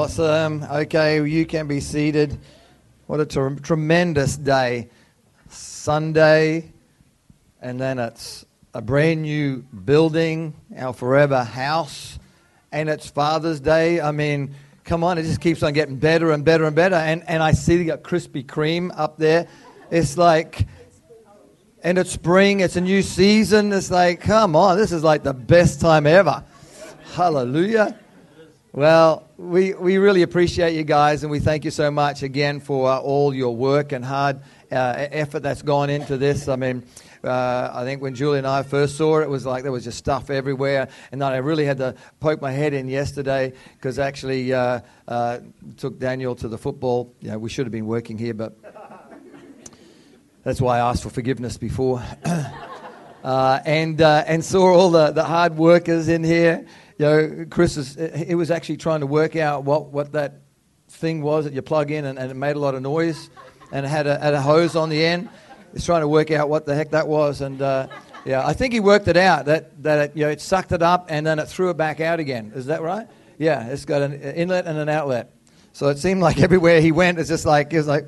Awesome. Okay, you can be seated. What a ter- tremendous day. Sunday, and then it's a brand new building, our forever house, and it's Father's Day. I mean, come on, it just keeps on getting better and better and better. And, and I see they got Krispy Kreme up there. It's like, and it's spring, it's a new season. It's like, come on, this is like the best time ever. Hallelujah. Well, we, we really appreciate you guys, and we thank you so much again for uh, all your work and hard uh, effort that's gone into this. I mean, uh, I think when Julie and I first saw it, it was like there was just stuff everywhere, and then I really had to poke my head in yesterday because actually uh, uh, took Daniel to the football. Know, we should have been working here, but that's why I asked for forgiveness before. Uh, and, and saw all the, the hard workers in here you know, Chris is, he was actually trying to work out what, what that thing was that you plug in and, and it made a lot of noise and had a, had a hose on the end. He's trying to work out what the heck that was. And uh, yeah, I think he worked it out that, that it, you know, it sucked it up and then it threw it back out again. Is that right? Yeah, it's got an inlet and an outlet. So it seemed like everywhere he went, it's just like, it was like,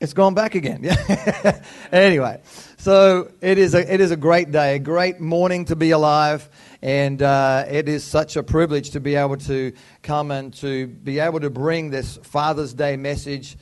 it's gone back again. Yeah. anyway, so it is a it is a great day, a great morning to be alive, and uh, it is such a privilege to be able to come and to be able to bring this Father's Day message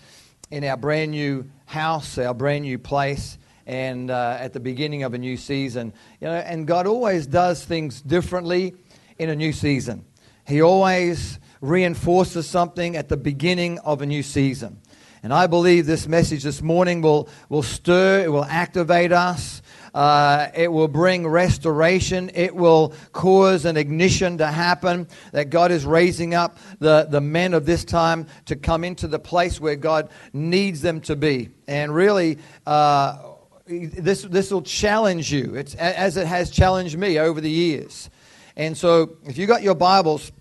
in our brand new house, our brand new place, and uh, at the beginning of a new season. You know, and God always does things differently in a new season. He always reinforces something at the beginning of a new season. And I believe this message this morning will, will stir, it will activate us, uh, it will bring restoration, it will cause an ignition to happen. That God is raising up the, the men of this time to come into the place where God needs them to be. And really, uh, this, this will challenge you, it's, as it has challenged me over the years. And so, if you got your Bibles,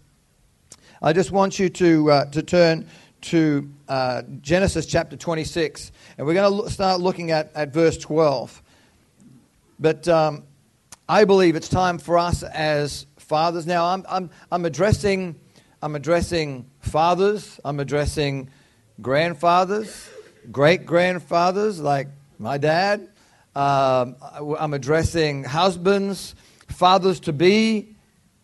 I just want you to, uh, to turn to uh, Genesis chapter 26, and we're going to start looking at, at verse 12. But um, I believe it's time for us as fathers. Now, I'm, I'm, I'm, addressing, I'm addressing fathers, I'm addressing grandfathers, great grandfathers like my dad. Um, I'm addressing husbands, fathers to be.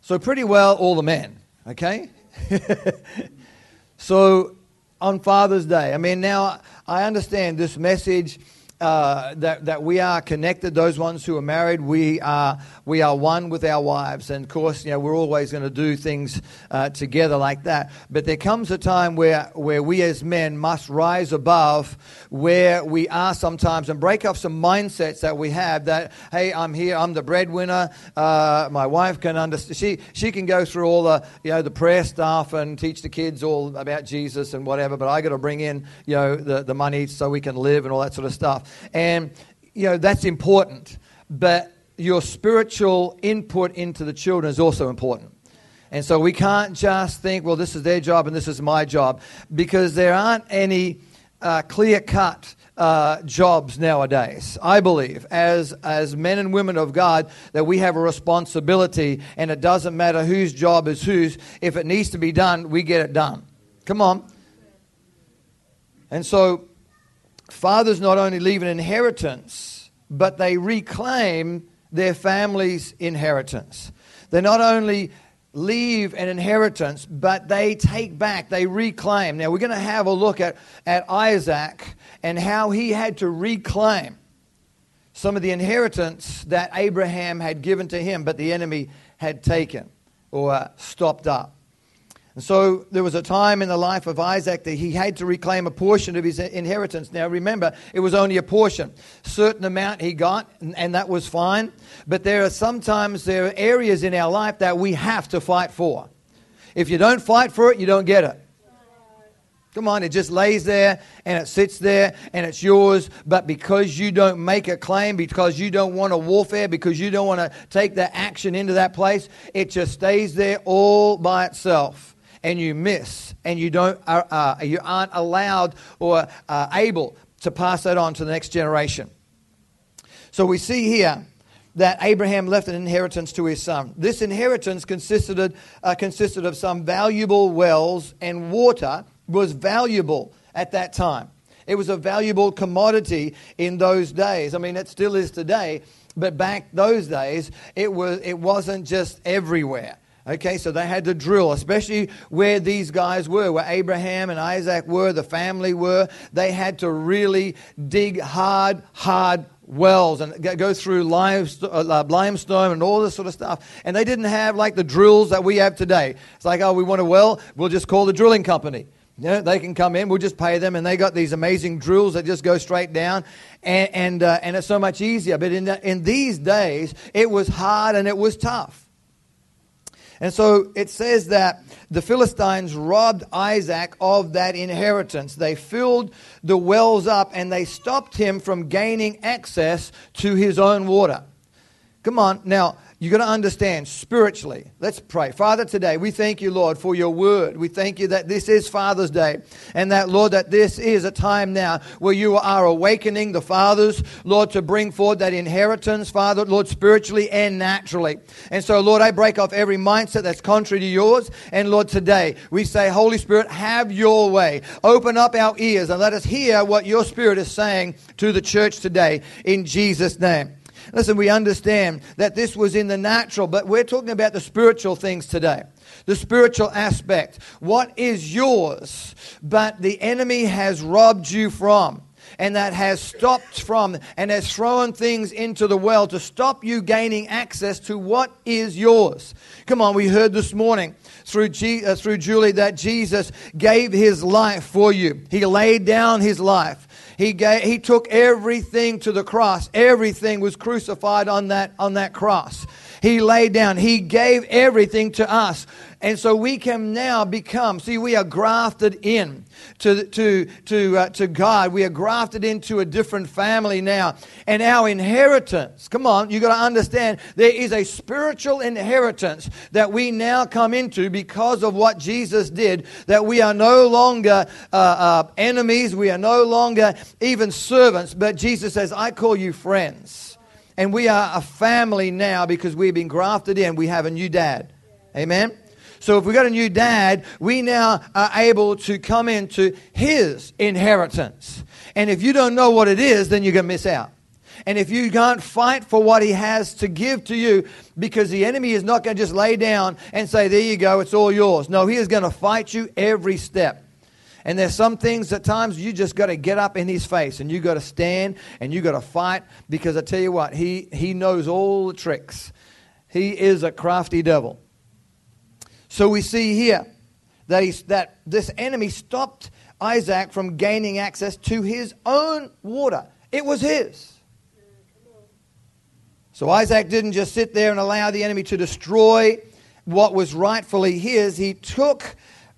So, pretty well, all the men, okay? so, on Father's Day. I mean, now I understand this message uh, that, that we are connected, those ones who are married, we are, we are one with our wives. And of course, you know, we're always going to do things uh, together like that. But there comes a time where, where we as men must rise above where we are sometimes and break off some mindsets that we have that, hey, I'm here, I'm the breadwinner, uh, my wife can understand, she, she can go through all the, you know, the prayer stuff and teach the kids all about Jesus and whatever, but I got to bring in, you know, the, the money so we can live and all that sort of stuff. And, you know, that's important. But your spiritual input into the children is also important. And so we can't just think, well, this is their job and this is my job, because there aren't any uh, clear cut uh, jobs nowadays. I believe, as, as men and women of God, that we have a responsibility, and it doesn't matter whose job is whose. If it needs to be done, we get it done. Come on. And so fathers not only leave an inheritance, but they reclaim their family's inheritance. They not only leave an inheritance, but they take back, they reclaim. Now, we're going to have a look at, at Isaac and how he had to reclaim some of the inheritance that Abraham had given to him, but the enemy had taken or uh, stopped up. And so there was a time in the life of Isaac that he had to reclaim a portion of his inheritance. Now remember, it was only a portion. Certain amount he got, and that was fine. But there are sometimes there are areas in our life that we have to fight for. If you don't fight for it, you don't get it. Come on, it just lays there and it sits there and it's yours. But because you don't make a claim, because you don't want a warfare, because you don't want to take that action into that place, it just stays there all by itself and you miss and you, don't, uh, uh, you aren't allowed or uh, able to pass that on to the next generation. So we see here that Abraham left an inheritance to his son. This inheritance consisted, uh, consisted of some valuable wells, and water was valuable at that time. It was a valuable commodity in those days. I mean, it still is today, but back those days, it, was, it wasn't just everywhere. Okay, so they had to drill, especially where these guys were, where Abraham and Isaac were, the family were. They had to really dig hard, hard wells and go through uh, limestone and all this sort of stuff. And they didn't have like the drills that we have today. It's like, oh, we want a well, we'll just call the drilling company. You know, they can come in, we'll just pay them, and they got these amazing drills that just go straight down, and, and, uh, and it's so much easier. But in, the, in these days, it was hard and it was tough. And so it says that the Philistines robbed Isaac of that inheritance. They filled the wells up and they stopped him from gaining access to his own water. Come on, now, you got to understand spiritually. Let's pray. Father, today we thank you, Lord, for your word. We thank you that this is Father's Day and that, Lord, that this is a time now where you are awakening the fathers, Lord, to bring forth that inheritance, Father, Lord, spiritually and naturally. And so, Lord, I break off every mindset that's contrary to yours. And, Lord, today we say, Holy Spirit, have your way. Open up our ears and let us hear what your Spirit is saying to the church today in Jesus' name. Listen, we understand that this was in the natural, but we're talking about the spiritual things today. The spiritual aspect. What is yours, but the enemy has robbed you from? and that has stopped from and has thrown things into the well to stop you gaining access to what is yours. Come on, we heard this morning through, G, uh, through Julie that Jesus gave his life for you. He laid down his life. He, gave, he took everything to the cross. Everything was crucified on that, on that cross. He laid down. He gave everything to us. And so we can now become, see, we are grafted in to, to, to, uh, to God. We are grafted into a different family now. And our inheritance, come on, you've got to understand, there is a spiritual inheritance that we now come into because of what Jesus did, that we are no longer uh, uh, enemies, we are no longer even servants, but Jesus says, I call you friends. And we are a family now because we've been grafted in. We have a new dad. Amen? So if we got a new dad, we now are able to come into his inheritance. And if you don't know what it is, then you're going to miss out. And if you can't fight for what he has to give to you, because the enemy is not going to just lay down and say, There you go, it's all yours. No, he is going to fight you every step. And there's some things at times you just got to get up in his face and you got to stand and you got to fight because I tell you what, he, he knows all the tricks. He is a crafty devil. So we see here that, he, that this enemy stopped Isaac from gaining access to his own water. It was his. So Isaac didn't just sit there and allow the enemy to destroy what was rightfully his. He took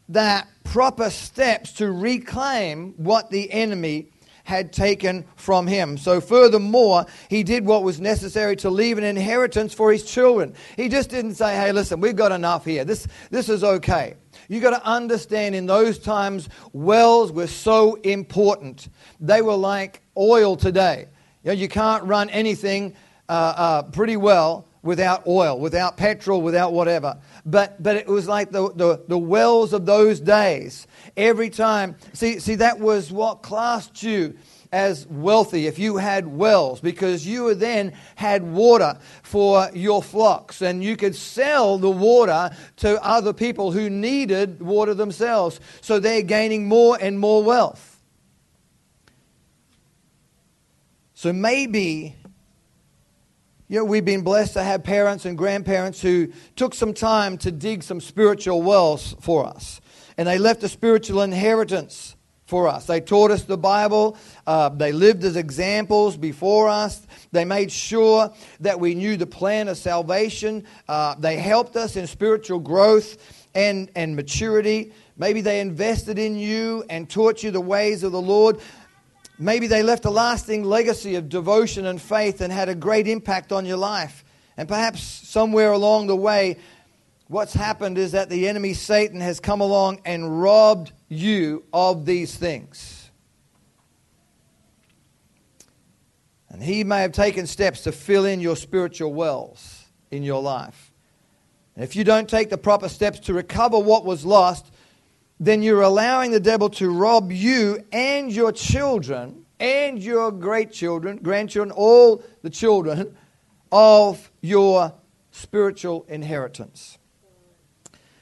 that proper steps to reclaim what the enemy had taken from him. So, furthermore, he did what was necessary to leave an inheritance for his children. He just didn't say, hey, listen, we've got enough here. This, this is okay. You've got to understand in those times, wells were so important. They were like oil today. You, know, you can't run anything uh, uh, pretty well without oil, without petrol, without whatever. But, but it was like the, the, the wells of those days. Every time, see, see, that was what classed you as wealthy if you had wells because you then had water for your flocks and you could sell the water to other people who needed water themselves. So they're gaining more and more wealth. So maybe you know, we've been blessed to have parents and grandparents who took some time to dig some spiritual wells for us. And they left a spiritual inheritance for us. They taught us the Bible. Uh, they lived as examples before us. They made sure that we knew the plan of salvation. Uh, they helped us in spiritual growth and, and maturity. Maybe they invested in you and taught you the ways of the Lord. Maybe they left a lasting legacy of devotion and faith and had a great impact on your life. And perhaps somewhere along the way, what's happened is that the enemy Satan has come along and robbed you of these things. And He may have taken steps to fill in your spiritual wells in your life. And if you don't take the proper steps to recover what was lost, then you're allowing the devil to rob you and your children and your great children, grandchildren, all the children of your spiritual inheritance.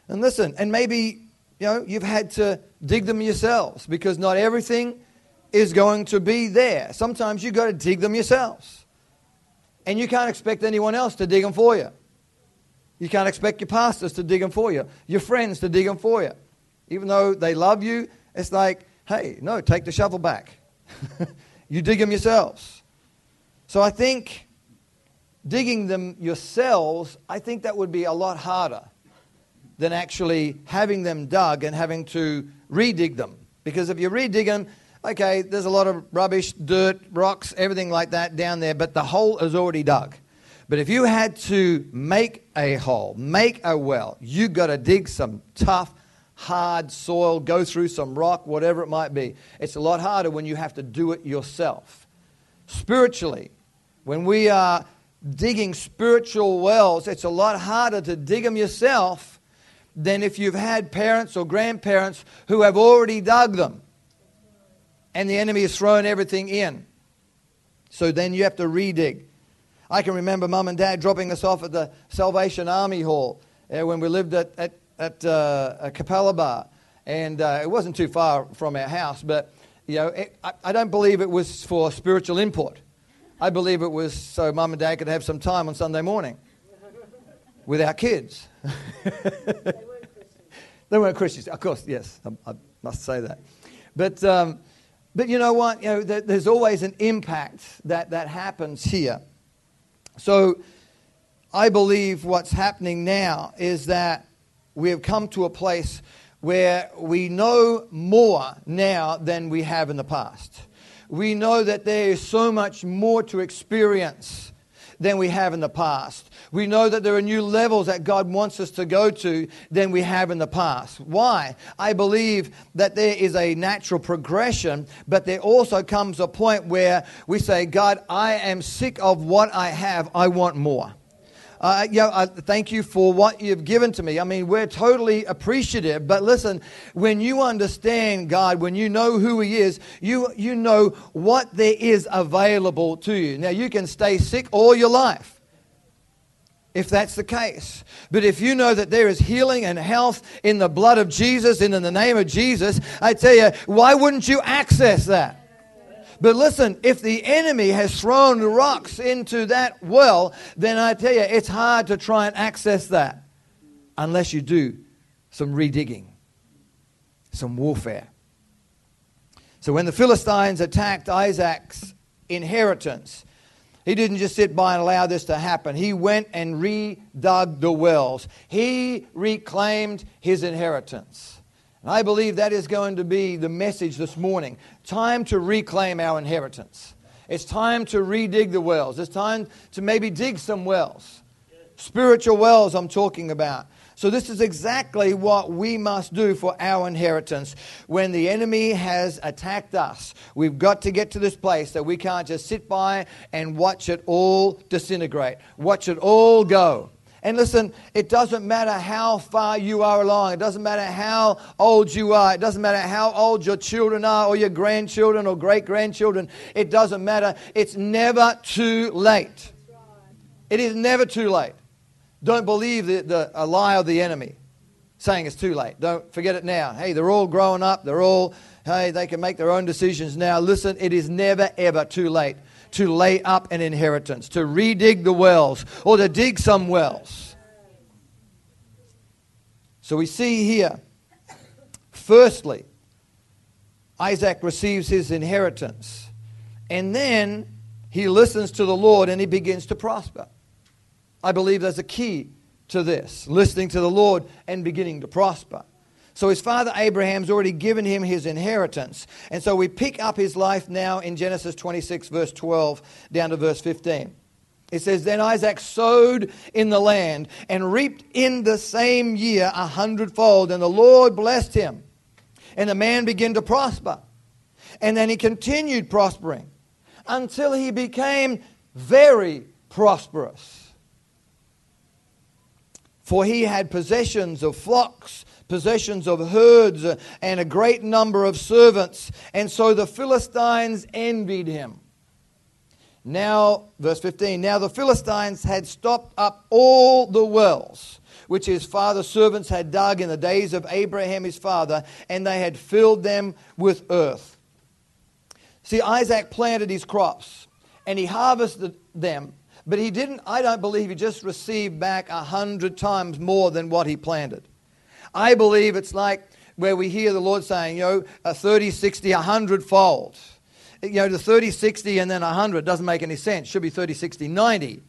And listen, and maybe you know you've had to dig them yourselves because not everything is going to be there. Sometimes you've got to dig them yourselves. And you can't expect anyone else to dig them for you. You can't expect your pastors to dig them for you, your friends to dig them for you. Even though they love you, it's like, hey, no, take the shovel back. you dig them yourselves. So I think digging them yourselves, I think that would be a lot harder than actually having them dug and having to redig them. Because if you redig them, okay, there's a lot of rubbish, dirt, rocks, everything like that down there, but the hole is already dug. But if you had to make a hole, make a well, you've got to dig some tough, hard soil, go through some rock, whatever it might be. It's a lot harder when you have to do it yourself. Spiritually, when we are digging spiritual wells, it's a lot harder to dig them yourself than if you've had parents or grandparents who have already dug them and the enemy has thrown everything in. So then you have to redig. I can remember mum and dad dropping us off at the Salvation Army Hall uh, when we lived at, at, at uh, Capalaba. And uh, it wasn't too far from our house, but you know, it, I, I don't believe it was for spiritual input. I believe it was so mum and dad could have some time on Sunday morning with our kids. they weren't Christians. Of course, yes, I, I must say that. But, um, but you know what? You know, there, there's always an impact that, that happens here. So I believe what's happening now is that we have come to a place where we know more now than we have in the past we know that there is so much more to experience than we have in the past. We know that there are new levels that God wants us to go to than we have in the past. Why? I believe that there is a natural progression, but there also comes a point where we say, God, I am sick of what I have. I want more. Uh, you know, uh, thank you for what you've given to me. I mean, we're totally appreciative. But listen, when you understand God, when you know who He is, you, you know what there is available to you. Now, you can stay sick all your life if that's the case. But if you know that there is healing and health in the blood of Jesus and in the name of Jesus, I tell you, why wouldn't you access that? But listen, if the enemy has thrown rocks into that well, then I tell you, it's hard to try and access that unless you do some redigging, some warfare. So when the Philistines attacked Isaac's inheritance, he didn't just sit by and allow this to happen. He went and redug the wells. He reclaimed his inheritance. I believe that is going to be the message this morning. Time to reclaim our inheritance. It's time to redig the wells. It's time to maybe dig some wells. Spiritual wells, I'm talking about. So, this is exactly what we must do for our inheritance. When the enemy has attacked us, we've got to get to this place that we can't just sit by and watch it all disintegrate, watch it all go. And listen, it doesn't matter how far you are along. It doesn't matter how old you are. It doesn't matter how old your children are or your grandchildren or great grandchildren. It doesn't matter. It's never too late. It is never too late. Don't believe the, the, a lie of the enemy saying it's too late. Don't forget it now. Hey, they're all growing up. They're all, hey, they can make their own decisions now. Listen, it is never, ever too late to lay up an inheritance, to redig the wells, or to dig some wells. So we see here, firstly, Isaac receives his inheritance, and then he listens to the Lord and he begins to prosper. I believe there's a key to this listening to the Lord and beginning to prosper. So his father Abraham's already given him his inheritance. And so we pick up his life now in Genesis 26, verse 12, down to verse 15. It says, Then Isaac sowed in the land and reaped in the same year a hundredfold, and the Lord blessed him. And the man began to prosper. And then he continued prospering until he became very prosperous. For he had possessions of flocks, possessions of herds, and a great number of servants. And so the Philistines envied him. Now, verse 15 Now the Philistines had stopped up all the wells which his father's servants had dug in the days of Abraham his father, and they had filled them with earth. See, Isaac planted his crops and he harvested them, but he didn't, I don't believe he just received back a hundred times more than what he planted. I believe it's like where we hear the Lord saying, you know, a 30, 60, 100 fold you know, the 30, 60, and then 100 doesn't make any sense. Should be 30, 60, 90.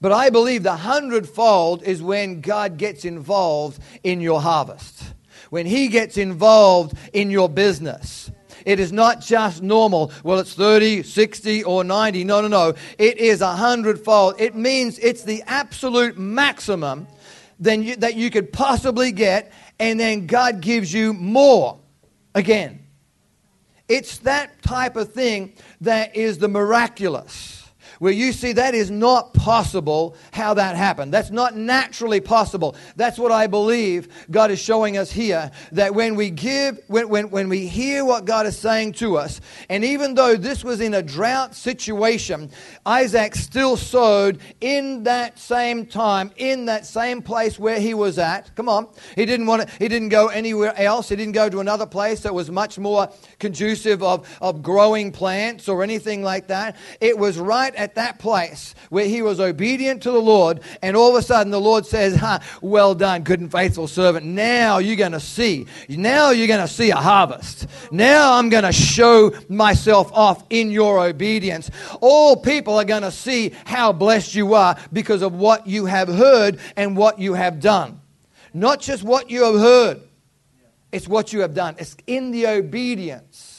But I believe the hundredfold is when God gets involved in your harvest, when He gets involved in your business. It is not just normal. Well, it's 30, 60, or 90. No, no, no. It is a hundredfold. It means it's the absolute maximum than you, that you could possibly get, and then God gives you more again. It's that type of thing that is the miraculous where you see that is not possible how that happened. That's not naturally possible. That's what I believe God is showing us here. That when we give, when, when, when we hear what God is saying to us, and even though this was in a drought situation, Isaac still sowed in that same time, in that same place where he was at. Come on. He didn't want to, he didn't go anywhere else. He didn't go to another place that was much more conducive of, of growing plants or anything like that. It was right at that place where he was obedient to the Lord, and all of a sudden the Lord says, huh, Well done, good and faithful servant. Now you're going to see. Now you're going to see a harvest. Now I'm going to show myself off in your obedience. All people are going to see how blessed you are because of what you have heard and what you have done. Not just what you have heard, it's what you have done. It's in the obedience.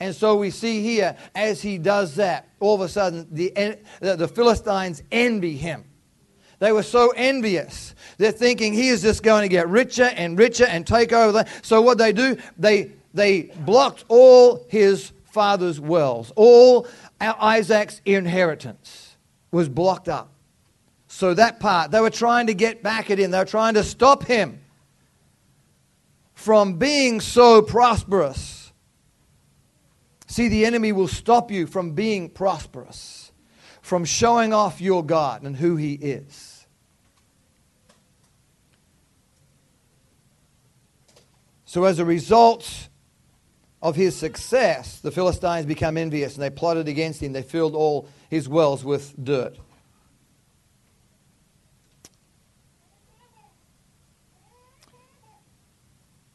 And so we see here, as he does that, all of a sudden the, the Philistines envy him. They were so envious. They're thinking he is just going to get richer and richer and take over. So what they do, they, they blocked all his father's wells. All Isaac's inheritance was blocked up. So that part, they were trying to get back at him. They were trying to stop him from being so prosperous See, the enemy will stop you from being prosperous, from showing off your God and who He is. So, as a result of his success, the Philistines become envious and they plotted against him. They filled all his wells with dirt.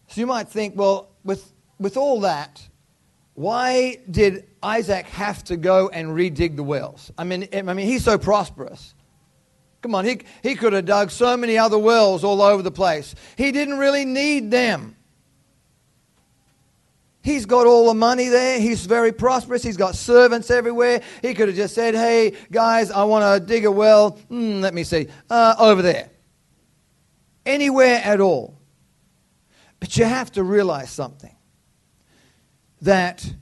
So you might think, well, with, with all that, why did Isaac have to go and redig the wells? I mean, I mean, he's so prosperous. Come on, he, he could have dug so many other wells all over the place. He didn't really need them. He's got all the money there. He's very prosperous. He's got servants everywhere. He could have just said, hey, guys, I want to dig a well. Mm, let me see. Uh, over there. Anywhere at all. But you have to realize something that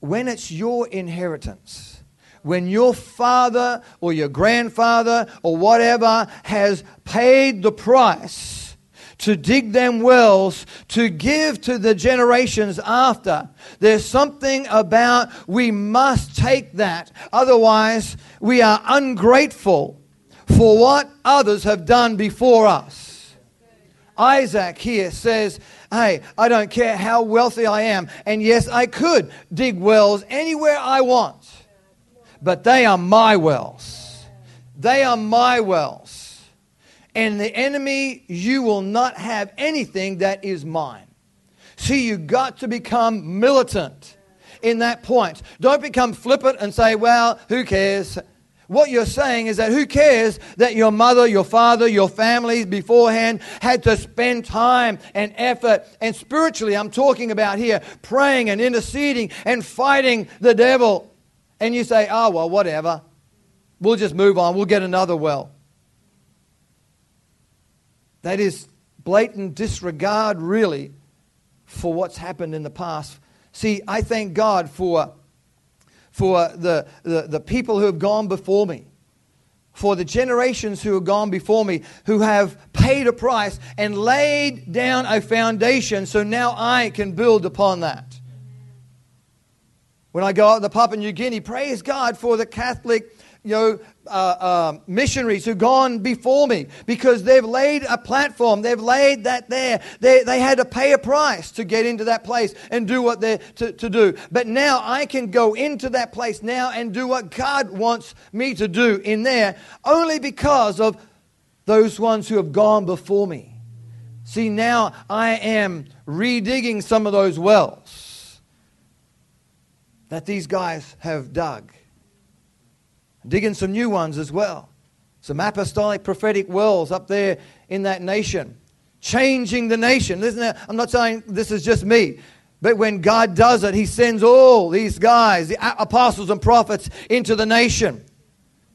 when it's your inheritance, when your father or your grandfather or whatever has paid the price to dig them wells to give to the generations after, there's something about we must take that. Otherwise, we are ungrateful for what others have done before us. Isaac here says, Hey, I don't care how wealthy I am. And yes, I could dig wells anywhere I want. But they are my wells. They are my wells. And the enemy, you will not have anything that is mine. See, you got to become militant in that point. Don't become flippant and say, well, who cares? What you're saying is that who cares that your mother, your father, your family beforehand had to spend time and effort, and spiritually, I'm talking about here, praying and interceding and fighting the devil. And you say, oh, well, whatever. We'll just move on. We'll get another well. That is blatant disregard, really, for what's happened in the past. See, I thank God for for the, the, the people who have gone before me, for the generations who have gone before me, who have paid a price and laid down a foundation so now I can build upon that. When I go out to Papua New Guinea, praise God for the Catholic you know, uh, uh, missionaries who've gone before me because they've laid a platform. They've laid that there. They, they had to pay a price to get into that place and do what they're to, to do. But now I can go into that place now and do what God wants me to do in there only because of those ones who have gone before me. See, now I am redigging some of those wells that these guys have dug digging some new ones as well. Some apostolic prophetic wells up there in that nation, changing the nation. Listen, I'm not saying this is just me. But when God does it, He sends all these guys, the apostles and prophets, into the nation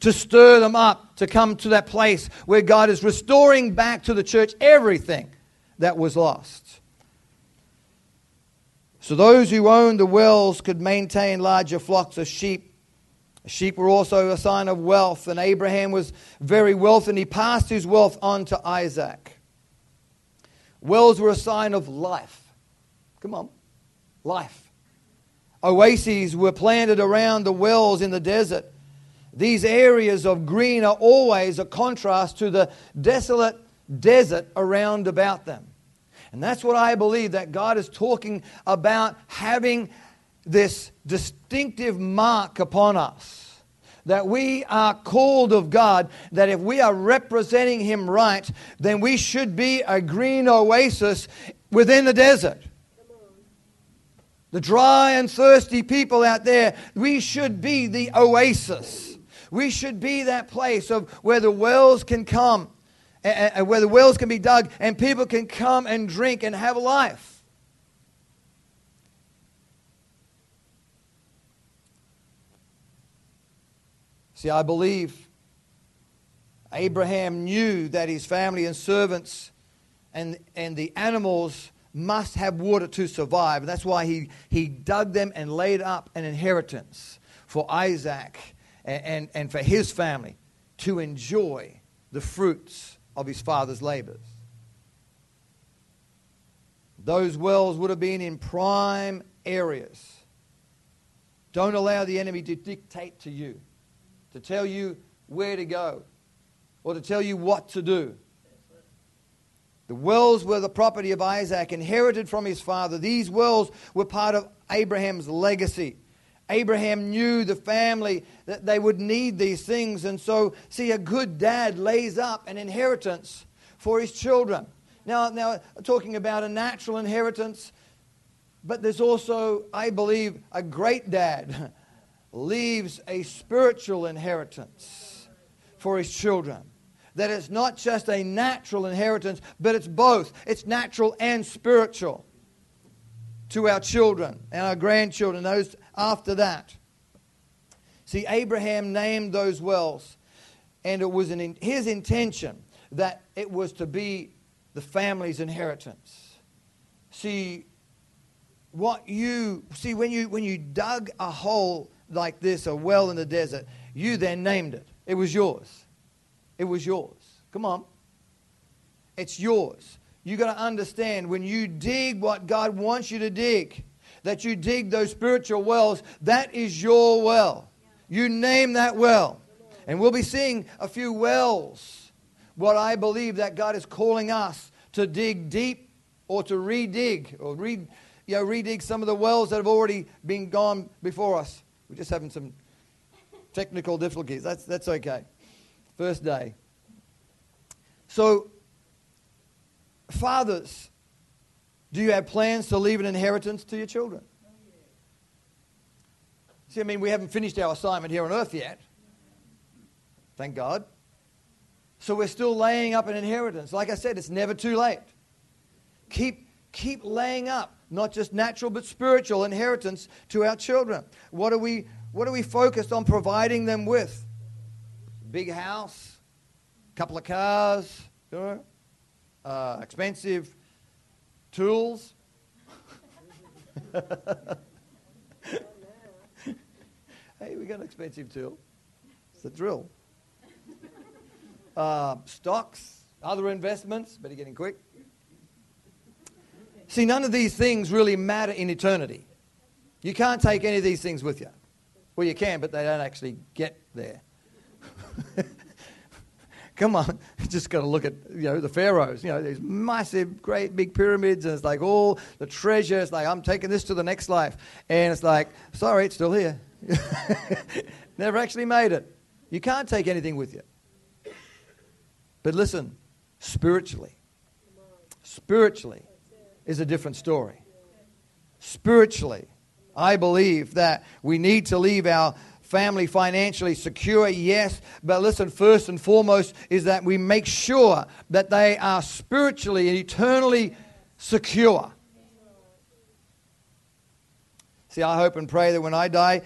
to stir them up to come to that place where God is restoring back to the church everything that was lost. So those who owned the wells could maintain larger flocks of sheep Sheep were also a sign of wealth, and Abraham was very wealthy, and he passed his wealth on to Isaac. Wells were a sign of life. Come on, life. Oases were planted around the wells in the desert. These areas of green are always a contrast to the desolate desert around about them. And that's what I believe that God is talking about having this distinctive mark upon us that we are called of God, that if we are representing Him right, then we should be a green oasis within the desert. The dry and thirsty people out there, we should be the oasis. We should be that place of where the wells can come, and where the wells can be dug, and people can come and drink and have life. See, I believe Abraham knew that his family and servants and, and the animals must have water to survive. That's why he, he dug them and laid up an inheritance for Isaac and, and, and for his family to enjoy the fruits of his father's labors. Those wells would have been in prime areas. Don't allow the enemy to dictate to you to tell you where to go or to tell you what to do. The wells were the property of Isaac, inherited from his father. These wells were part of Abraham's legacy. Abraham knew the family that they would need these things. And so, see, a good dad lays up an inheritance for his children. Now, now talking about a natural inheritance, but there's also, I believe, a great dad leaves a spiritual inheritance for his children. That it's not just a natural inheritance, but it's both. It's natural and spiritual to our children and our grandchildren, those after that. See, Abraham named those wells, and it was in his intention that it was to be the family's inheritance. See, what you see when you when you dug a hole like this, a well in the desert. You then named it. It was yours. It was yours. Come on. It's yours. You got to understand when you dig what God wants you to dig, that you dig those spiritual wells, that is your well. You name that well. And we'll be seeing a few wells, what I believe that God is calling us to dig deep or to redig or re, you know, redig some of the wells that have already been gone before us. We're just having some technical difficulties. That's, that's okay. First day. So, fathers, do you have plans to leave an inheritance to your children? See, I mean, we haven't finished our assignment here on earth yet. Thank God. So we're still laying up an inheritance. Like I said, it's never too late. Keep, keep laying up not just natural but spiritual inheritance to our children. What are we, what are we focused on providing them with? Big house, couple of cars, you know, uh, expensive tools. Hey, we got an expensive tool. It's a drill. Uh, stocks, other investments, better getting quick. See, none of these things really matter in eternity. You can't take any of these things with you. Well, you can, but they don't actually get there. Come on, just got to look at you know the pharaohs. You know these massive, great big pyramids, and it's like all the treasure. It's like I'm taking this to the next life, and it's like sorry, it's still here. Never actually made it. You can't take anything with you. But listen, spiritually, spiritually is a different story. Spiritually, I believe that we need to leave our family financially secure, yes. But listen, first and foremost is that we make sure that they are spiritually and eternally secure. See, I hope and pray that when I die,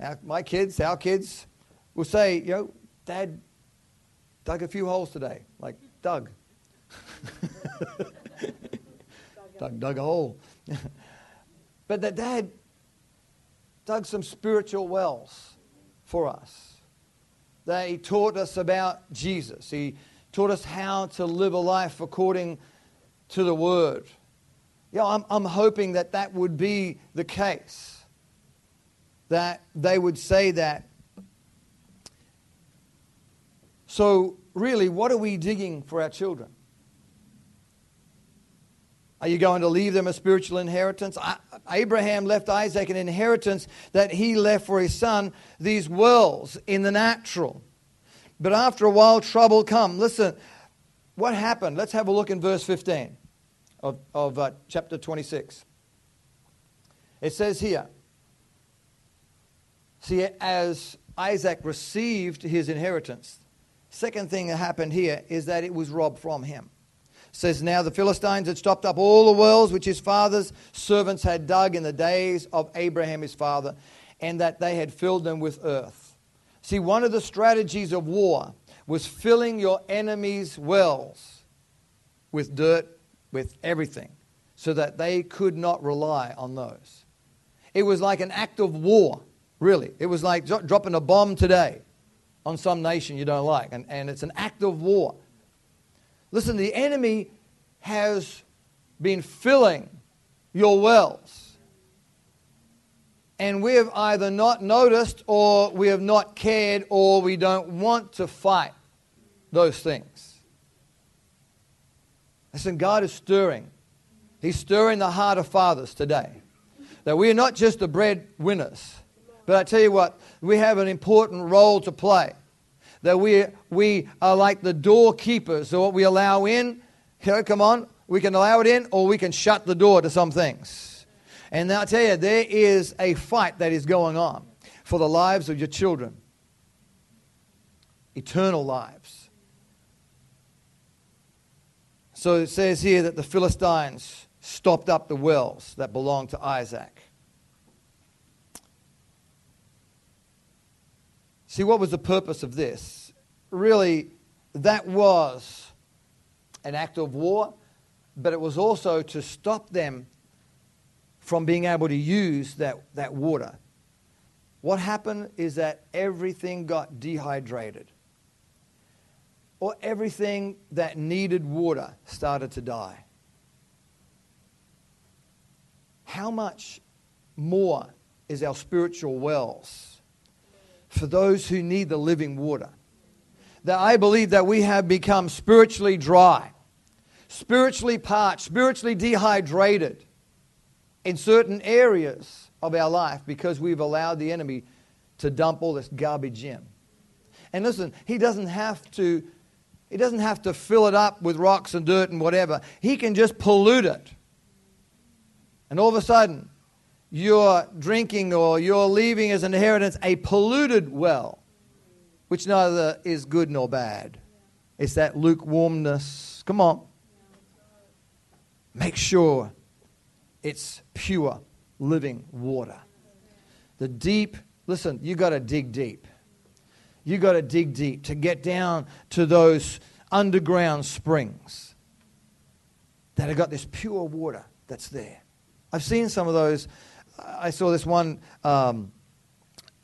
our, my kids, our kids, will say, yo, Dad dug a few holes today. Like, Doug. Doug dug a hole. but that Dad dug some spiritual wells for us. He taught us about Jesus. He taught us how to live a life according to the Word. Yeah, I'm, I'm hoping that that would be the case that they would say that. So, really, what are we digging for our children? Are you going to leave them a spiritual inheritance? Abraham left Isaac an inheritance that he left for his son, these worlds in the natural. But after a while, trouble come. Listen, what happened? Let's have a look in verse 15 of, of uh, chapter 26. It says here See, as Isaac received his inheritance, second thing that happened here is that it was robbed from him. Says now the Philistines had stopped up all the wells which his father's servants had dug in the days of Abraham his father, and that they had filled them with earth. See, one of the strategies of war was filling your enemy's wells with dirt, with everything, so that they could not rely on those. It was like an act of war Really. It was like dropping a bomb today on some nation you don't like, and, and it's an act of war. Listen, the enemy has been filling your wells. And we have either not noticed, or we have not cared, or we don't want to fight those things. Listen, God is stirring. He's stirring the heart of fathers today. That we are not just the breadwinners but I tell you what, we have an important role to play. That we, we are like the doorkeepers. So what we allow in, here, come on, we can allow it in or we can shut the door to some things. And I'll tell you, there is a fight that is going on for the lives of your children, eternal lives. So it says here that the Philistines stopped up the wells that belonged to Isaac. See, what was the purpose of this? Really, that was an act of war, but it was also to stop them from being able to use that, that water. What happened is that everything got dehydrated, or everything that needed water started to die. How much more is our spiritual wells? For those who need the living water. That I believe that we have become spiritually dry, spiritually parched, spiritually dehydrated in certain areas of our life because we've allowed the enemy to dump all this garbage in. And listen, he doesn't have to he doesn't have to fill it up with rocks and dirt and whatever. He can just pollute it. And all of a sudden, you're drinking or you're leaving as an inheritance a polluted well, which neither is good nor bad. It's that lukewarmness. Come on. Make sure it's pure living water. The deep, listen, you got to dig deep. You got to dig deep to get down to those underground springs that have got this pure water that's there. I've seen some of those I saw this one um,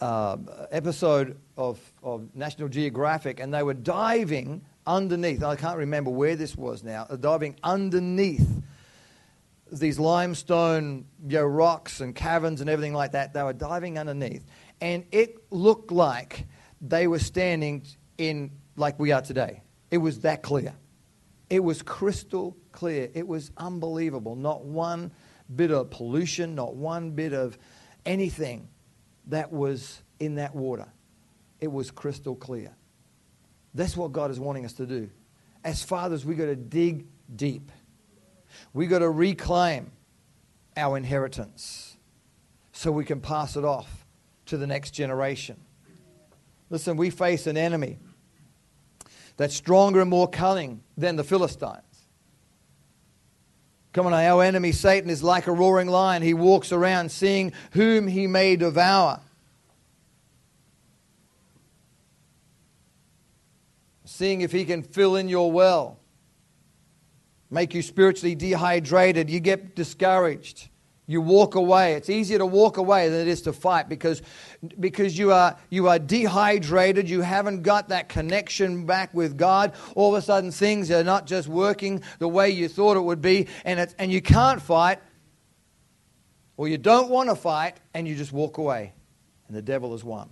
uh, episode of, of National Geographic, and they were diving underneath. I can't remember where this was now. Diving underneath these limestone you know, rocks and caverns and everything like that. They were diving underneath, and it looked like they were standing in like we are today. It was that clear. It was crystal clear. It was unbelievable. Not one bit of pollution, not one bit of anything that was in that water. It was crystal clear. That's what God is wanting us to do. As fathers, we've got to dig deep. We've got to reclaim our inheritance so we can pass it off to the next generation. Listen, we face an enemy that's stronger and more cunning than the Philistines. Come on, our enemy Satan is like a roaring lion. He walks around seeing whom he may devour. Seeing if he can fill in your well, make you spiritually dehydrated. You get discouraged. You walk away. It's easier to walk away than it is to fight because, because you, are, you are dehydrated. You haven't got that connection back with God. All of a sudden, things are not just working the way you thought it would be, and, it's, and you can't fight, or you don't want to fight, and you just walk away. And the devil has won.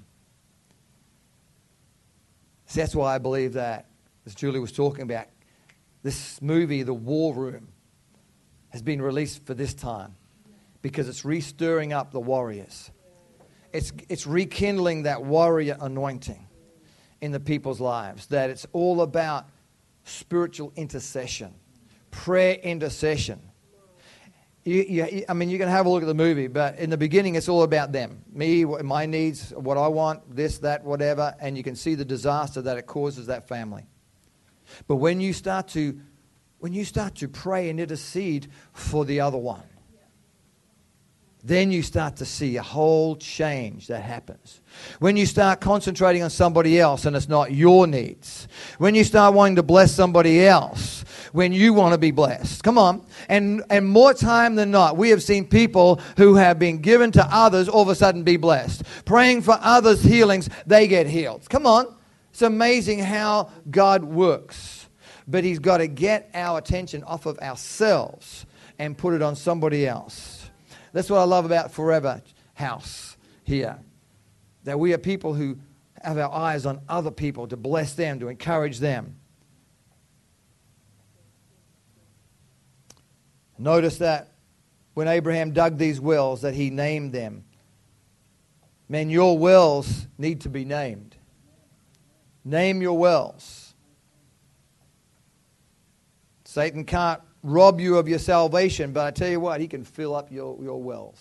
So that's why I believe that, as Julie was talking about, this movie, The War Room, has been released for this time because it's restirring up the warriors. It's, it's rekindling that warrior anointing in the people's lives. That it's all about spiritual intercession, prayer intercession. You, you, I mean, you can have a look at the movie, but in the beginning, it's all about them me, my needs, what I want, this, that, whatever, and you can see the disaster that it causes that family. But when you start to when you start to pray and intercede for the other one, then you start to see a whole change that happens. When you start concentrating on somebody else and it's not your needs. When you start wanting to bless somebody else when you want to be blessed. Come on. And, and more time than not, we have seen people who have been given to others all of a sudden be blessed. Praying for others' healings, they get healed. Come on. It's amazing how God works. But He's got to get our attention off of ourselves and put it on somebody else. That's what I love about Forever House here. That we are people who have our eyes on other people to bless them, to encourage them. Notice that when Abraham dug these wells that he named them. Man, your wells need to be named. Name your wells. Satan can't rob you of your salvation, but I tell you what, he can fill up your, your wells.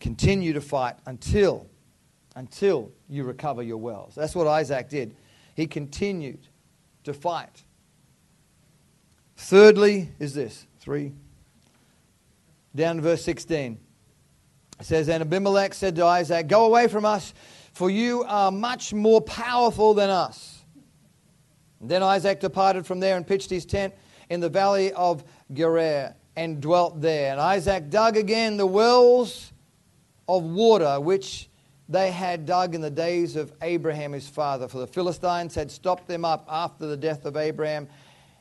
Continue to fight until, until you recover your wells. That's what Isaac did. He continued to fight. Thirdly, is this three down to verse 16. It says, And Abimelech said to Isaac, Go away from us for you are much more powerful than us. And then Isaac departed from there and pitched his tent in the valley of Gerar and dwelt there. And Isaac dug again the wells of water which they had dug in the days of Abraham his father. For the Philistines had stopped them up after the death of Abraham.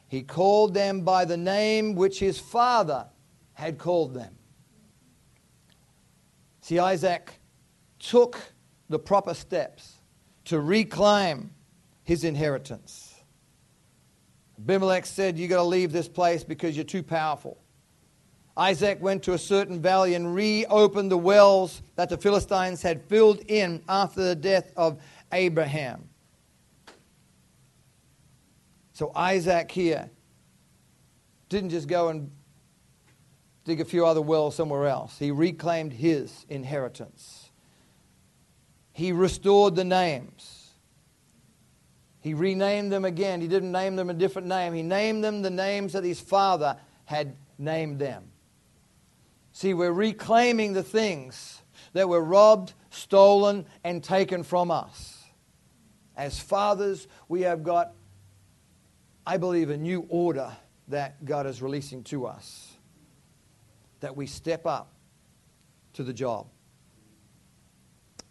He called them by the name which his father had called them. See, Isaac took the proper steps to reclaim his inheritance. Abimelech said, You got to leave this place because you're too powerful. Isaac went to a certain valley and reopened the wells that the Philistines had filled in after the death of Abraham. So Isaac here didn't just go and dig a few other wells somewhere else, he reclaimed his inheritance he restored the names. He renamed them again. He didn't name them a different name. He named them the names that his father had named them. See, we're reclaiming the things that were robbed, stolen, and taken from us. As fathers, we have got, I believe, a new order that God is releasing to us. that we step up to the job.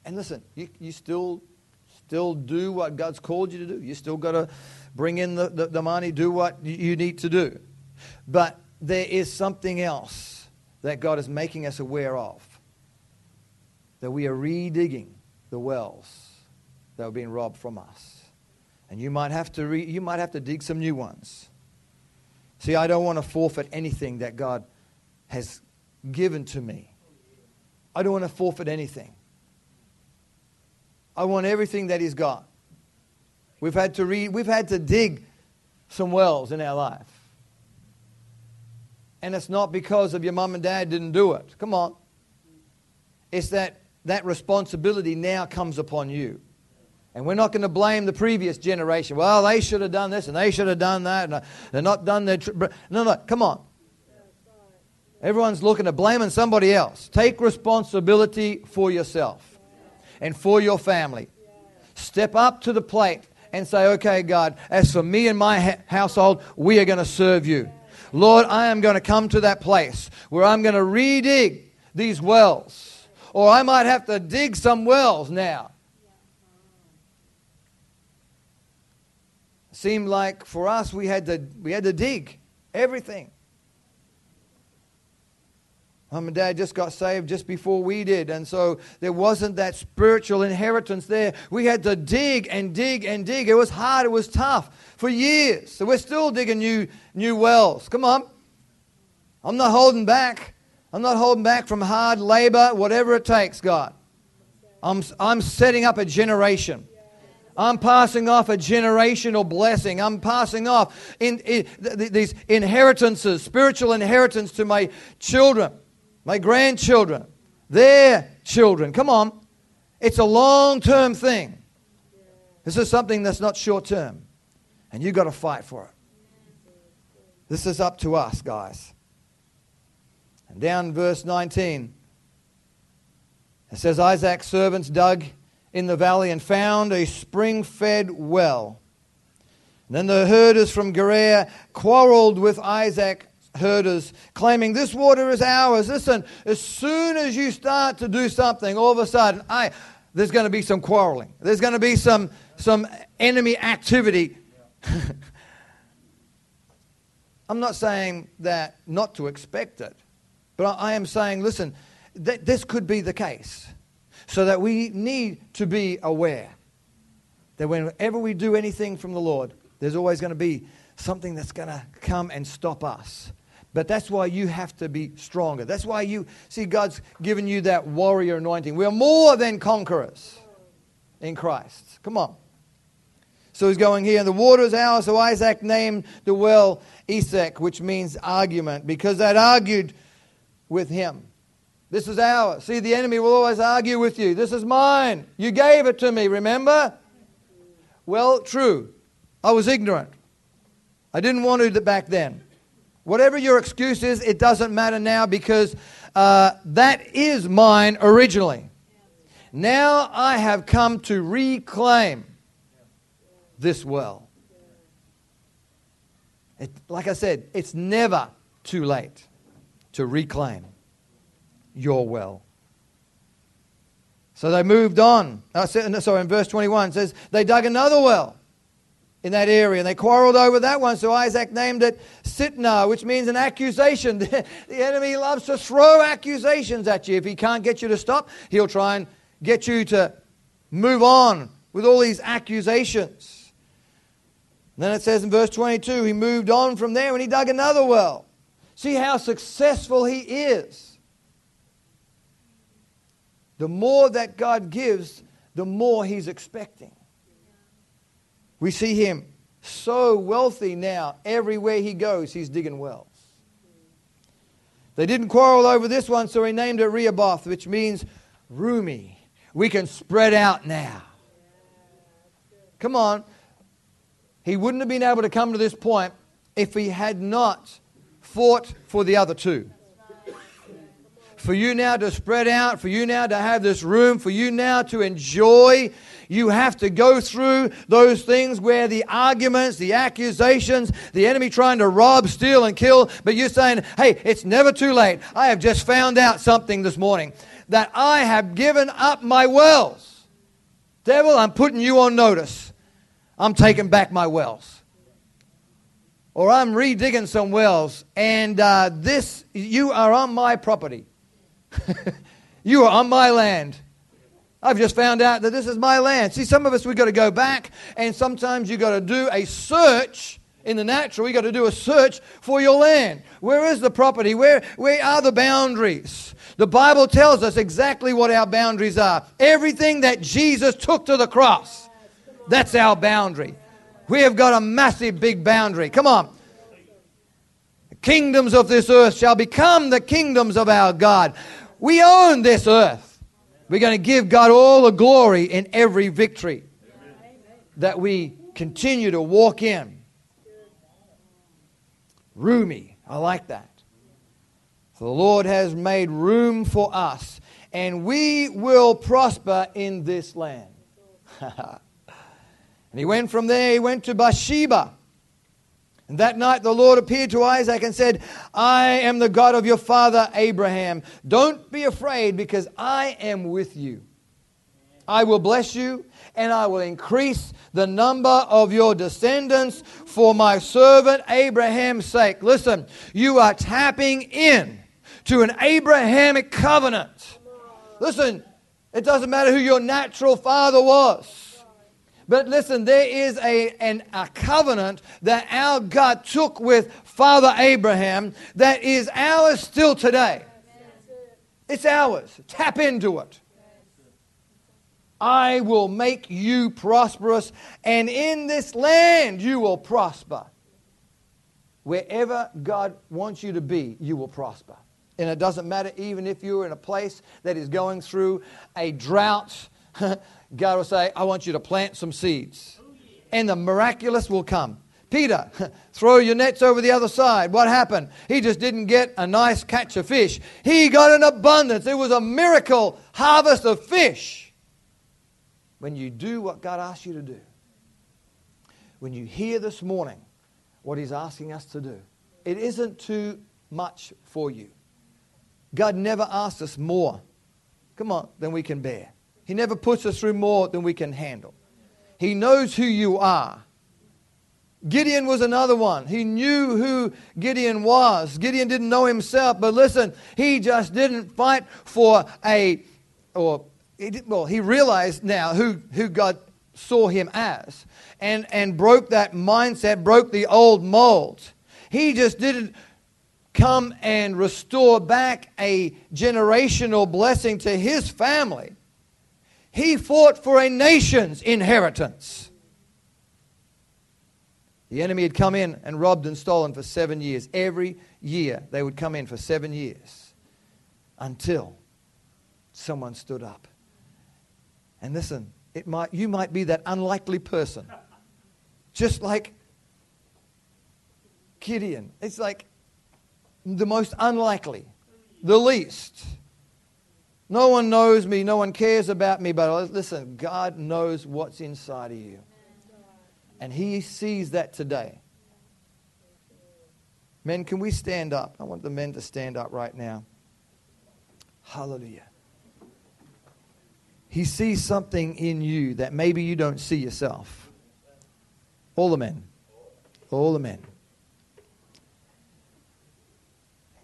And listen, you, you still still do what God's called you to do. You still got to bring in the, the, the, money, do what you need to do. But there is something else that God is making us aware of. That we are redigging the wells that were being robbed from us. And you might have to, re, you might have to dig some new ones. See, I don't want to forfeit anything that God has given to me. I don't want to forfeit anything. I want everything that He's got. We've had to read, we've had to dig some wells in our life. And it's not because of your mum and dad didn't do it. Come on. It's that that responsibility now comes upon you. And we're not going to blame the previous generation. Well, they should have done this and they should have done that. And uh, they're not done their. Tr- no, no, come on. Everyone's looking at blaming somebody else. Take responsibility for yourself and for your family. Step up to the plate and say, okay, God, as for me and my ha- household, we are going to serve you. Lord, I am going to come to that place where I'm going to redig these wells. Or I might have to dig some wells now. Seemed like for us we had to we had to dig everything. Mom and dad just got saved just before we did, and so there wasn't that spiritual inheritance there. We had to dig and dig and dig. It was hard, it was tough for years. So we're still digging new, new wells. Come on. I'm not holding back. I'm not holding back from hard labor, whatever it takes, God. I'm, I'm setting up a generation. I'm passing off a generational blessing. I'm passing off in, in, these inheritances, spiritual inheritance to my children my grandchildren, their children. Come on. It's a long term thing. This is something that's not short term. And you've got to fight for it. This is up to us, guys. And down verse 19, it says Isaac's servants dug in the valley and found a spring fed well. And then the herders from Gerar quarreled with Isaac herders claiming this water is ours. Listen, as soon as you start to do something, all of a sudden, I, there's going to be some quarreling. There's going to be some, some enemy activity. I'm not saying that not to expect it, but I am saying, listen, that this could be the case. So that we need to be aware that whenever we do anything from the Lord, there's always going to be something that's going to come and stop us. But that's why you have to be stronger. That's why you see God's given you that warrior anointing. We are more than conquerors in Christ. Come on. So he's going here, and the water is ours. So Isaac named the well Esek, which means argument, because they'd argued with him. This is ours. See, the enemy will always argue with you. This is mine. You gave it to me, remember? Well, true. I was ignorant. I didn't want to back then. Whatever your excuse is, it doesn't matter now because uh, that is mine originally. Now I have come to reclaim this well. It, like I said, it's never too late to reclaim your well. So they moved on. Uh, sorry, in verse 21 it says, they dug another well in that area. And they quarreled over that one, so Isaac named it Sitnah, which means an accusation. the enemy loves to throw accusations at you. If he can't get you to stop, he'll try and get you to move on with all these accusations. And then it says in verse 22 he moved on from there and he dug another well. See how successful he is. The more that God gives, the more he's expecting. We see him so wealthy now. Everywhere he goes, he's digging wells. They didn't quarrel over this one, so he named it Rehoboth, which means roomy. We can spread out now. Come on. He wouldn't have been able to come to this point if he had not fought for the other two. for you now to spread out, for you now to have this room, for you now to enjoy. You have to go through those things where the arguments, the accusations, the enemy trying to rob, steal, and kill, but you're saying, hey, it's never too late. I have just found out something this morning that I have given up my wells. Devil, I'm putting you on notice. I'm taking back my wells. Or I'm redigging some wells, and uh, this, you are on my property. you are on my land. I've just found out that this is my land. See, some of us, we've got to go back, and sometimes you've got to do a search in the natural. You've got to do a search for your land. Where is the property? Where, where are the boundaries? The Bible tells us exactly what our boundaries are. Everything that Jesus took to the cross, that's our boundary. We have got a massive big boundary. Come on. The kingdoms of this earth shall become the kingdoms of our God. We own this earth. We're going to give God all the glory in every victory that we continue to walk in. Roomy. I like that. The Lord has made room for us, and we will prosper in this land. and he went from there, he went to Bathsheba. And that night the Lord appeared to Isaac and said, I am the God of your father Abraham. Don't be afraid because I am with you. I will bless you and I will increase the number of your descendants for my servant Abraham's sake. Listen, you are tapping in to an Abrahamic covenant. Listen, it doesn't matter who your natural father was. But listen, there is a, an, a covenant that our God took with Father Abraham that is ours still today. It's ours. Tap into it. I will make you prosperous, and in this land you will prosper. Wherever God wants you to be, you will prosper. And it doesn't matter even if you're in a place that is going through a drought. God will say, I want you to plant some seeds. And the miraculous will come. Peter, throw your nets over the other side. What happened? He just didn't get a nice catch of fish. He got an abundance. It was a miracle harvest of fish. When you do what God asks you to do, when you hear this morning what He's asking us to do, it isn't too much for you. God never asks us more, come on, than we can bear. He never puts us through more than we can handle. He knows who you are. Gideon was another one. He knew who Gideon was. Gideon didn't know himself, but listen, he just didn't fight for a, or, well, he realized now who, who God saw him as and, and broke that mindset, broke the old mold. He just didn't come and restore back a generational blessing to his family. He fought for a nation's inheritance. The enemy had come in and robbed and stolen for seven years. Every year they would come in for seven years until someone stood up. And listen, it might, you might be that unlikely person. Just like Gideon. It's like the most unlikely, the least. No one knows me, no one cares about me, but listen, God knows what's inside of you. And He sees that today. Men, can we stand up? I want the men to stand up right now. Hallelujah. He sees something in you that maybe you don't see yourself. All the men. All the men.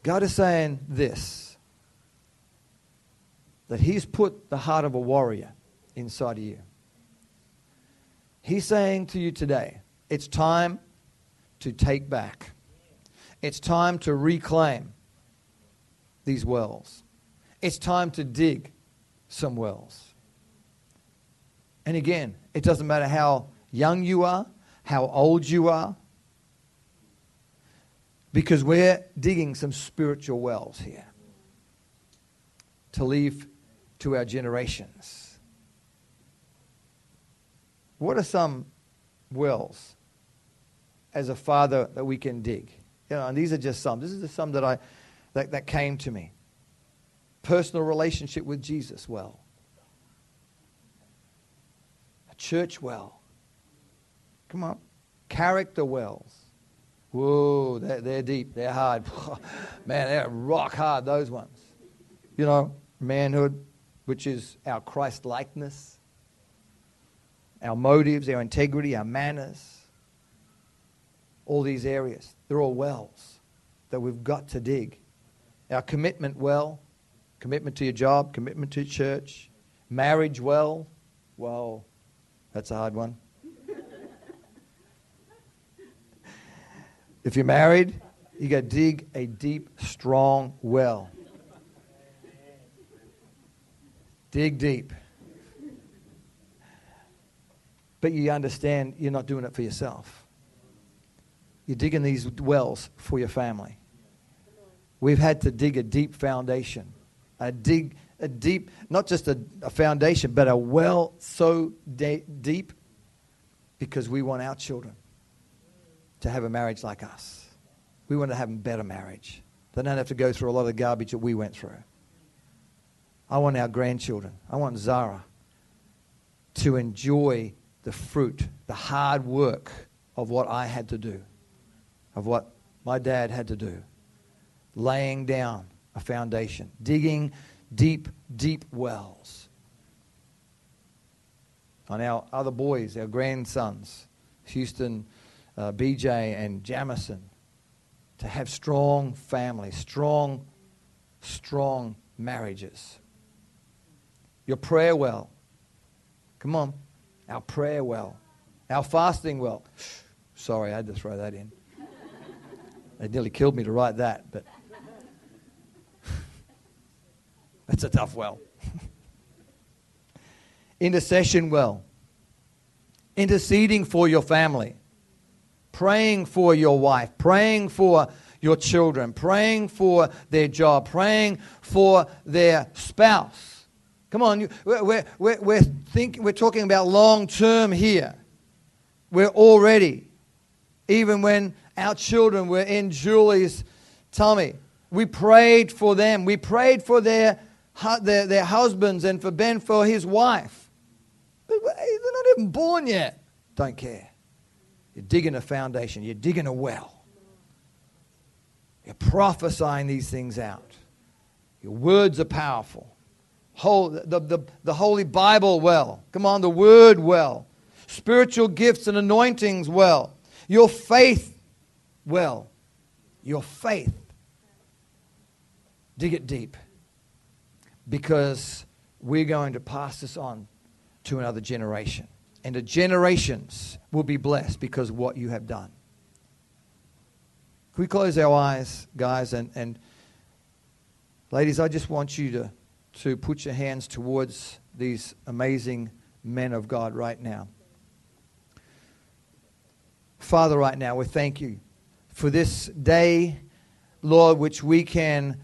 God is saying this that He's put the heart of a warrior inside of you. He's saying to you today, it's time to take back. It's time to reclaim these wells. It's time to dig some wells. And again, it doesn't matter how young you are, how old you are, because we're digging some spiritual wells here to leave to our generations. What are some wells as a father that we can dig? You know, and these are just some. This is just some that I that, that came to me. personal relationship with Jesus well, a church well. Come on. Character wells. Whoa, they're, they're deep, they're hard. Man, they're rock hard, those ones. You know, manhood, which is our Christ likeness, our motives, our integrity, our manners, all these areas. They're all wells that we've got to dig. Our commitment well, commitment to your job, commitment to church, marriage well. Well, that's a hard one. if you're married, you got to dig a deep, strong well. Dig deep. But you understand you're not doing it for yourself. You're digging these wells for your family. We've had to dig a deep foundation. A dig a deep, not just a, a foundation, but a well so de- deep because we want our children to have a marriage like us. We want to have a better marriage. They don't have to go through a lot of garbage that we went through. I want our grandchildren, I want Zara to enjoy the fruit, the hard work of what I had to do, of what my dad had to do, laying down a foundation, digging deep, deep wells. On our other boys, our grandsons, Houston, uh, BJ, and Jamison, to have strong families, strong, strong marriages. Your prayer well. Come on. Our prayer well. Our fasting well. Sorry, I had to throw that in. It nearly killed me to write that, but that's a tough well. Intercession well. Interceding for your family. Praying for your wife. Praying for your children. Praying for their job. Praying for their spouse Come on, we're, we're, we're, think, we're talking about long term here. We're already, even when our children were in Julie's tummy, we prayed for them. We prayed for their, their, their husbands and for Ben for his wife. But they're not even born yet. Don't care. You're digging a foundation, you're digging a well. You're prophesying these things out. Your words are powerful the, the, the Holy Bible well. Come on, the Word well. Spiritual gifts and anointings well. Your faith well. Your faith. Dig it deep. Because we're going to pass this on to another generation. And the generations will be blessed because what you have done. Can we close our eyes, guys? And, and ladies, I just want you to to put your hands towards these amazing men of God right now. Father, right now, we thank you for this day, Lord, which we can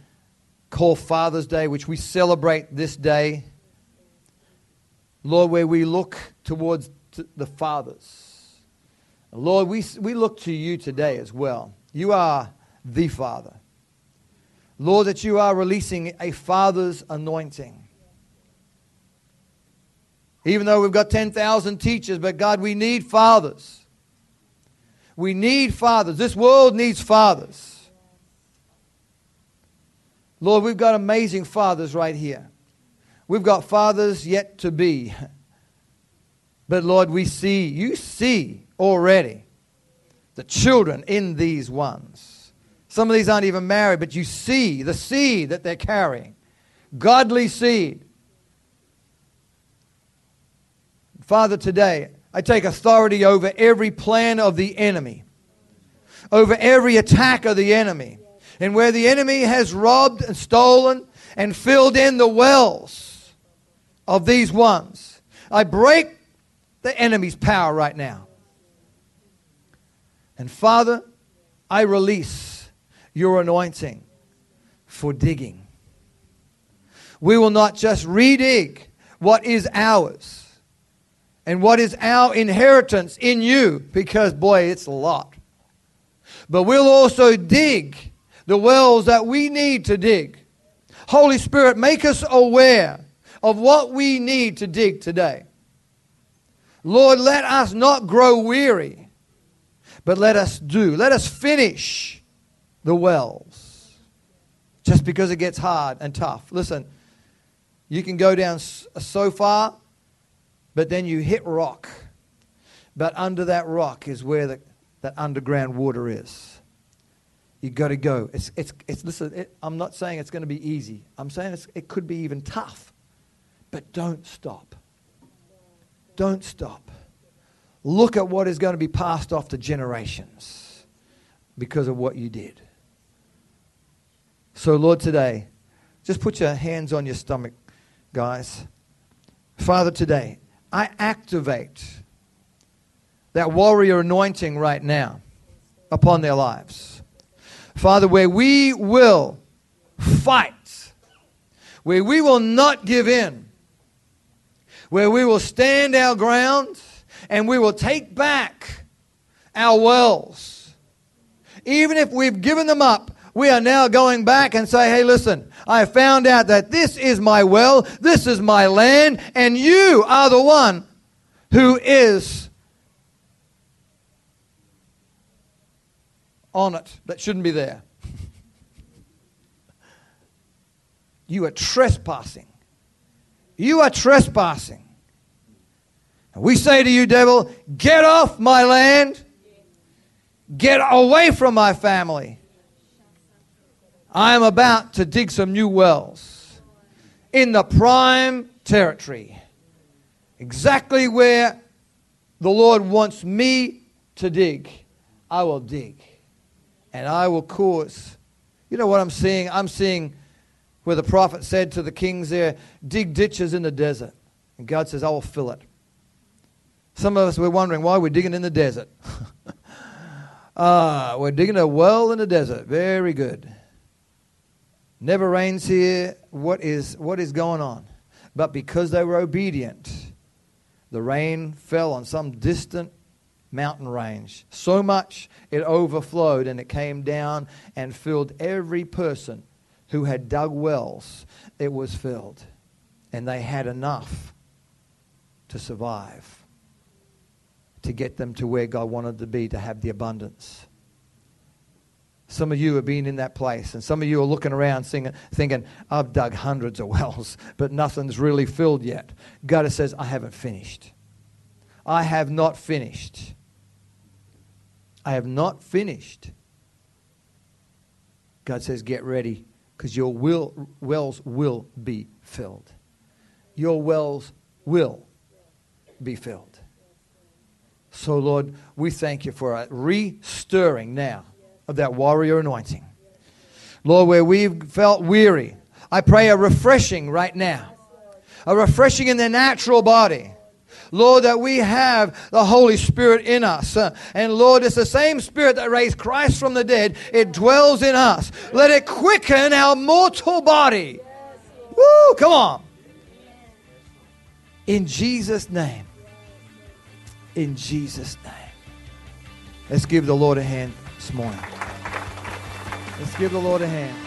call Father's Day, which we celebrate this day. Lord, where we look towards the fathers. Lord, we, we look to you today as well. You are the Father. Lord, that you are releasing a father's anointing. Even though we've got 10,000 teachers, but God, we need fathers. We need fathers. This world needs fathers. Lord, we've got amazing fathers right here. We've got fathers yet to be. But Lord, we see, you see already the children in these ones. Some of these aren't even married, but you see the seed that they're carrying godly seed. Father, today I take authority over every plan of the enemy, over every attack of the enemy. And where the enemy has robbed and stolen and filled in the wells of these ones, I break the enemy's power right now. And Father, I release your anointing for digging. We will not just redig what is ours and what is our inheritance in you, because, boy, it's a lot. But we'll also dig the wells that we need to dig Holy Spirit, make us aware of what we need to dig today. Lord, let us not grow weary, but let us do. Let us finish the wells just because it gets hard and tough. Listen, you can go down uh, so far, but then you hit rock. But under that rock is where the, that underground water is. You've got to go. It's, it's, it's, listen, it, I'm not saying it's going to be easy. I'm saying it could be even tough. But don't stop. Don't stop. Look at what is going to be passed off to generations because of what you did. So, Lord, today, just put your hands on your stomach, guys. Father, today, I activate that warrior anointing right now upon their lives. Father, where we will fight, where we will not give in, where we will stand our ground and we will take back our wells. Even if we've given them up, we are now going back and say, hey, listen, I found out that this is my well, this is my land, and you are the one who is on it that shouldn't be there. you are trespassing. You are trespassing. We say to you, devil, get off my land. Get away from my family. I am about to dig some new wells in the prime territory. Exactly where the Lord wants me to dig, I will dig. And I will cause. You know what I'm seeing? I'm seeing where the prophet said to the kings there, dig ditches in the desert. And God says, I will fill it. Some of us, we're wondering why we're digging in the desert. ah, we're digging a well in the desert. Very good. Never rains here. What is, what is going on? But because they were obedient, the rain fell on some distant mountain range. So much it overflowed and it came down and filled every person who had dug wells, it was filled. And they had enough to survive, to get them to where God wanted to be, to have the abundance. Some of you have been in that place, and some of you are looking around singing, thinking, I've dug hundreds of wells, but nothing's really filled yet. God says, I haven't finished. I have not finished. I have not finished. God says, Get ready because your will, wells will be filled. Your wells will be filled. So, Lord, we thank you for a restirring now of that warrior anointing. Lord, where we've felt weary, I pray a refreshing right now, a refreshing in the natural body Lord, that we have the Holy Spirit in us. And Lord, it's the same Spirit that raised Christ from the dead. It dwells in us. Let it quicken our mortal body. Woo, come on. In Jesus' name. In Jesus' name. Let's give the Lord a hand this morning. Let's give the Lord a hand.